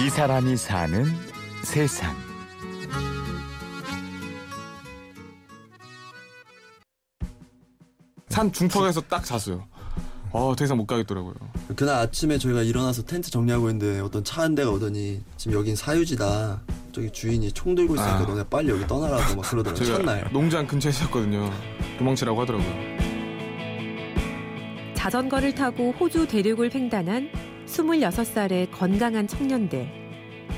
이 사람이 사는 세상. 산 중턱에서 딱 잤어요. 어, 더 이상 못 가겠더라고요. 그날 아침에 저희가 일어나서 텐트 정리하고 있는데 어떤 차 한 대가 오더니 지금 여긴 사유지다. 저기 주인이 총 들고 있으니까 아. 너네 빨리 여기 떠나라고 막 그러더라고요. 첫날. 농장 근처에 있었거든요. 도망치라고 하더라고요. 자전거를 타고 호주 대륙을 횡단한 26살의 건강한 청년들.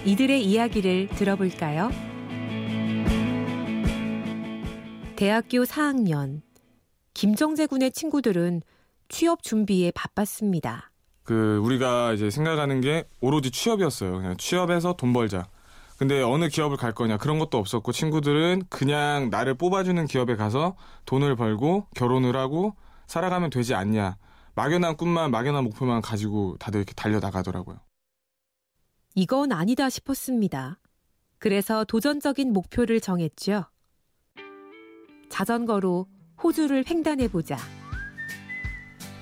이들의 이야기를 들어볼까요? 대학교 4학년. 김정재 군의 친구들은 취업 준비에 바빴습니다. 그 우리가 이제 생각하는 게 오로지 취업이었어요. 그냥 취업해서 돈 벌자. 근데 어느 기업을 갈 거냐 그런 것도 없었고 친구들은 그냥 나를 뽑아주는 기업에 가서 돈을 벌고 결혼을 하고 살아가면 되지 않냐. 막연한 꿈만 막연한 목표만 가지고 다들 이렇게 달려나가더라고요. 이건 아니다 싶었습니다. 그래서 도전적인 목표를 정했죠. 자전거로 호주를 횡단해 보자.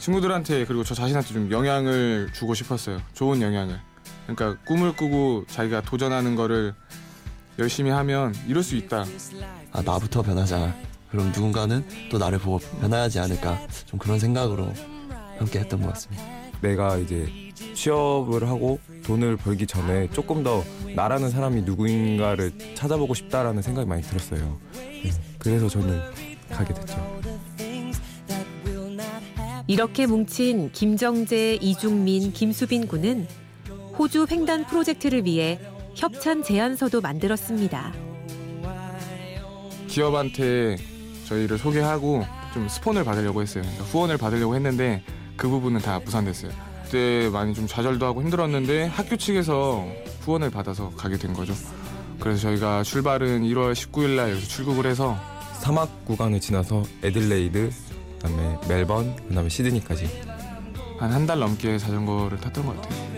친구들한테 그리고 저 자신한테 좀 영향을 주고 싶었어요. 좋은 영향을. 그러니까 꿈을 꾸고 자기가 도전하는 거를 열심히 하면 이룰 수 있다. 아 나부터 변하자. 그럼 누군가는 또 나를 보고 변화하지 않을까. 좀 그런 생각으로 함께 했던 것 같습니다. 내가 이제 취업을 하고 돈을 벌기 전에 조금 더 나라는 사람이 누구인가를 찾아보고 싶다라는 생각이 많이 들었어요. 네, 그래서 저는 가게 됐죠. 이렇게 뭉친 김정재, 이중민, 김수빈 군은 호주 횡단 프로젝트를 위해 협찬 제안서도 만들었습니다. 기업한테 저희를 소개하고 좀 스폰을 받으려고 했어요. 그러니까 후원을 받으려고 했는데 그 부분은 다 무산됐어요. 그때 많이 좀 좌절도 하고 힘들었는데 학교 측에서 후원을 받아서 가게 된 거죠. 그래서 저희가 출발은 1월 19일 날 여기서 출국을 해서 사막 구간을 지나서 애들레이드, 그다음에 멜번, 그다음에 시드니까지 한 한 달 넘게 자전거를 탔던 것 같아요.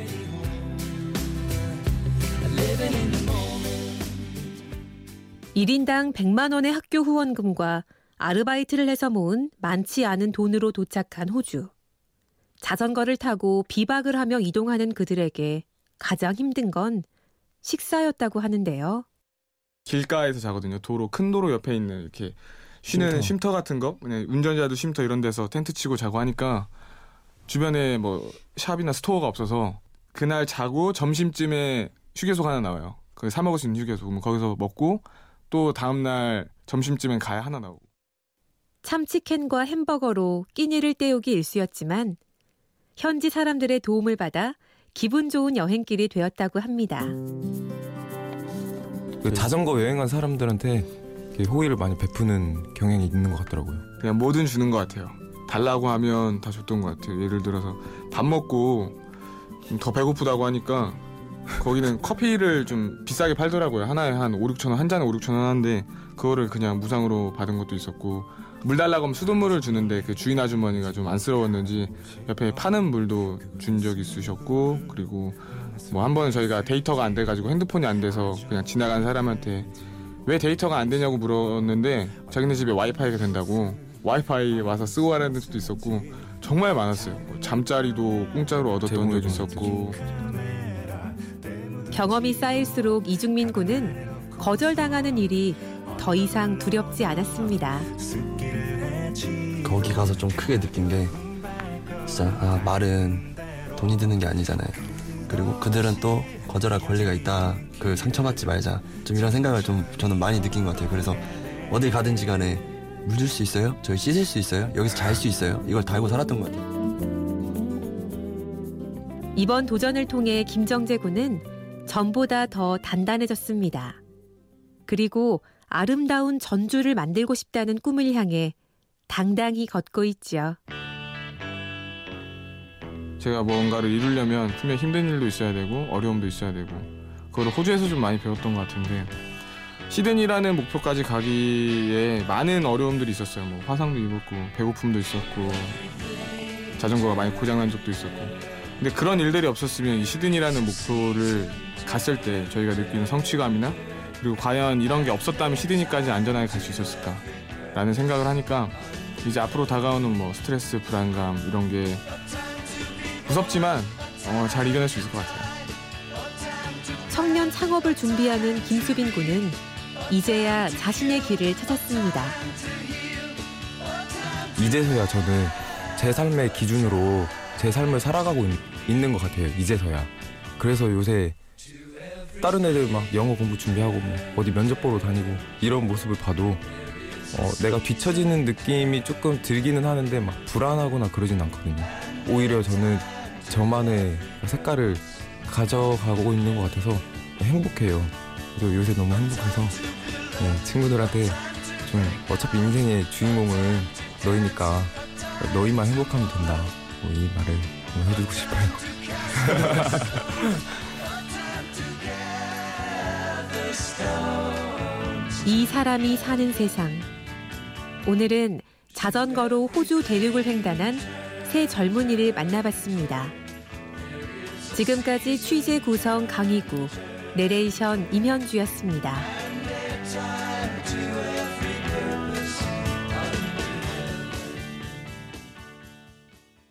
일인당 100만 원의 학교 후원금과 아르바이트를 해서 모은 많지 않은 돈으로 도착한 호주. 자전거를 타고 비박을 하며 이동하는 그들에게 가장 힘든 건 식사였다고 하는데요. 길가에서 자거든요. 도로 큰 도로 옆에 있는 이렇게 쉬는 쉼터. 쉼터, 같은 거, 그냥 운전자도 쉼터 이런 데서 텐트 치고 자고 하니까 주변에 뭐 샵이나 스토어가 없어서 그날 자고 점심쯤에 휴게소 하나 나와요. 그사 먹을 수 있는 휴게소. 그럼 거기서 먹고 또 다음 날 점심쯤엔 가야 하나 나오고. 참치캔과 햄버거로 끼니를 때우기 일쑤였지만 현지 사람들의 도움을 받아 기분 좋은 여행길이 되었다고 합니다. 그 자전거 여행한 사람들한테 호의를 많이 베푸는 경향이 있는 것 같더라고요. 그냥 뭐든 주는 것 같아요. 달라고 하면 다 줬던 것 같아요. 예를 들어서 밥 먹고 좀더 배고프다고 하니까 거기는 커피를 좀 비싸게 팔더라고요. 하나에 한 5, 6천 원, 한 잔에 5, 6천 원 하는데 그거를 그냥 무상으로 받은 것도 있었고 물 달라고 하면 수돗물을 주는데 그 주인 아주머니가 좀 안쓰러웠는지 옆에 파는 물도 준 적이 있으셨고 그리고 뭐 한 번은 저희가 데이터가 안 돼가지고 핸드폰이 안 돼서 그냥 지나간 사람한테 왜 데이터가 안 되냐고 물었는데 자기네 집에 와이파이가 된다고 와이파이 와서 쓰고 가라는 수도 있었고 정말 많았어요. 뭐 잠자리도 공짜로 얻었던 적이 있었고 경험이 쌓일수록 이중민 군은 거절당하는 일이 더 이상 두렵지 않았습니다. 거기 가서 좀 크게 느낀 게 진짜 아 말은 돈이 드는 게 아니잖아요. 그리고 그들은 또 거절할 권리가 있다. 그 상처받지 말자. 좀 이런 생각을 좀 저는 많이 느낀 것 같아요. 그래서 어딜 가든지 간에 물줄수 있어요? 저희 씻을 수 있어요? 여기서 잘 수 있어요? 이걸 달고 살았던 것 같아요. 이번 도전을 통해 김정재 군은 전보다 더 단단해졌습니다. 그리고 아름다운 전주를 만들고 싶다는 꿈을 향해 당당히 걷고 있죠. 제가 뭔가를 이루려면 분명 힘든 일도 있어야 되고 어려움도 있어야 되고 그거를 호주에서 좀 많이 배웠던 것 같은데 시드니라는 목표까지 가기에 많은 어려움들이 있었어요. 뭐 화상도 입었고 배고픔도 있었고 자전거가 많이 고장난 적도 있었고 근데 그런 일들이 없었으면 이 시드니라는 목표를 갔을 때 저희가 느끼는 성취감이나 그리고 과연 이런 게 없었다면 시드니까지 안전하게 갈 수 있었을까 라는 생각을 하니까 이제 앞으로 다가오는 뭐 스트레스, 불안감 이런 게 무섭지만 어, 잘 이겨낼 수 있을 것 같아요. 창업을 준비하는 김수빈 군은 이제야 자신의 길을 찾았습니다. 이제서야 저는 제 삶의 기준으로 제 삶을 살아가고 있, 는 것 같아요. 이제서야. 그래서 요새 다른 애들 막 영어 공부 준비하고 뭐 어디 면접 보러 다니고 이런 모습을 봐도 어, 내가 뒤처지는 느낌이 조금 들기는 하는데 막 불안하거나 그러진 않거든요. 오히려 저는 저만의 색깔을 가져가고 있는 것 같아서 행복해요. 그래서 요새 너무 행복해서 네, 친구들한테 좀 어차피 인생의 주인공은 너희니까 너희만 행복하면 된다. 뭐 이 말을 뭐 해주고 싶어요. 이 사람이 사는 세상. 오늘은 자전거로 호주 대륙을 횡단한 새 젊은이를 만나봤습니다. 지금까지 취재 구성 강희구, 내레이션 임현주였습니다.